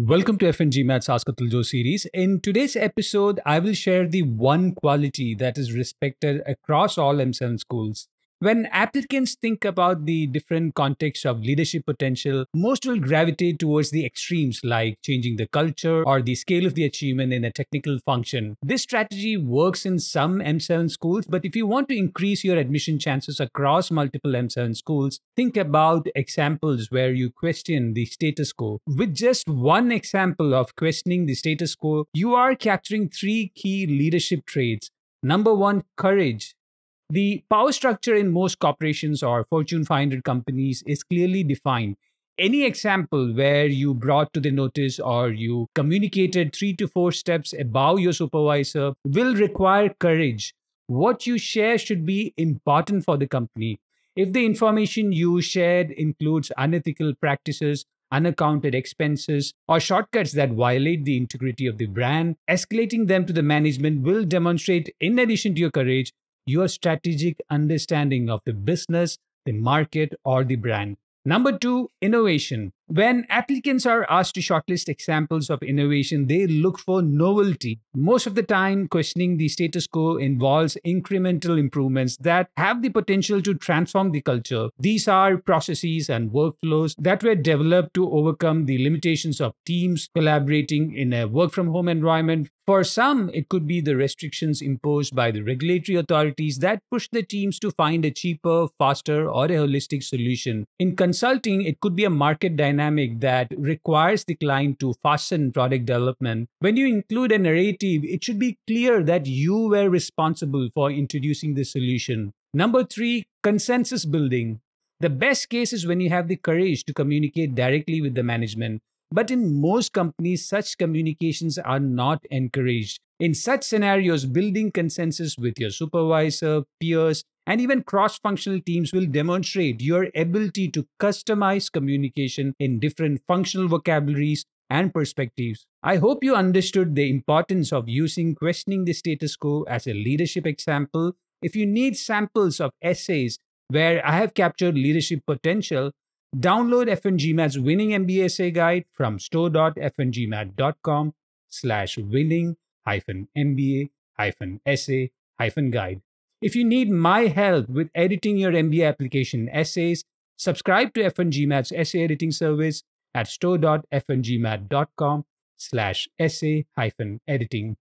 Welcome to F1GMAT's Ask Atul series. In today's episode, I will share the one quality that is respected across all M7 schools. When applicants think about the different contexts of leadership potential, most will gravitate towards the extremes like changing the culture or the scale of the achievement in a technical function. This strategy works in some M7 schools, but if you want to increase your admission chances across multiple M7 schools, think about examples where you question the status quo. With just one example of questioning the status quo, you are capturing three key leadership traits. Number one, courage. The power structure in most corporations or Fortune 500 companies is clearly defined. Any example where you brought to the notice or you communicated three to four steps above your supervisor will require courage. What you share should be important for the company. If the information you shared includes unethical practices, unaccounted expenses, or shortcuts that violate the integrity of the brand, escalating them to the management will demonstrate, in addition to your courage, your strategic understanding of the business, the market, or the brand. Number two, innovation. When applicants are asked to shortlist examples of innovation, they look for novelty. Most of the time, questioning the status quo involves incremental improvements that have the potential to transform the culture. These are processes and workflows that were developed to overcome the limitations of teams collaborating in a work from home environment. For some, it could be the restrictions imposed by the regulatory authorities that push the teams to find a cheaper, faster, or a holistic solution. In consulting, it could be a market dynamic that requires the client to fasten product development, when you include a narrative, it should be clear that you were responsible for introducing the solution. Number three, consensus building. The best case is when you have the courage to communicate directly with the management. But in most companies, such communications are not encouraged. In such scenarios, building consensus with your supervisor, peers, and even cross functional teams will demonstrate your ability to customize communication in different functional vocabularies and perspectives. I hope you understood the importance of using questioning the status quo as a leadership example. If you need samples of essays where I have captured leadership potential, download F1GMAT's winning MBA essay guide from store.f1gmat.com slash winning hyphen MBA hyphen essay hyphen guide. If you need my help with editing your MBA application essays, subscribe to F1GMAT's essay editing service at store.f1gmat.com slash essay hyphen editing.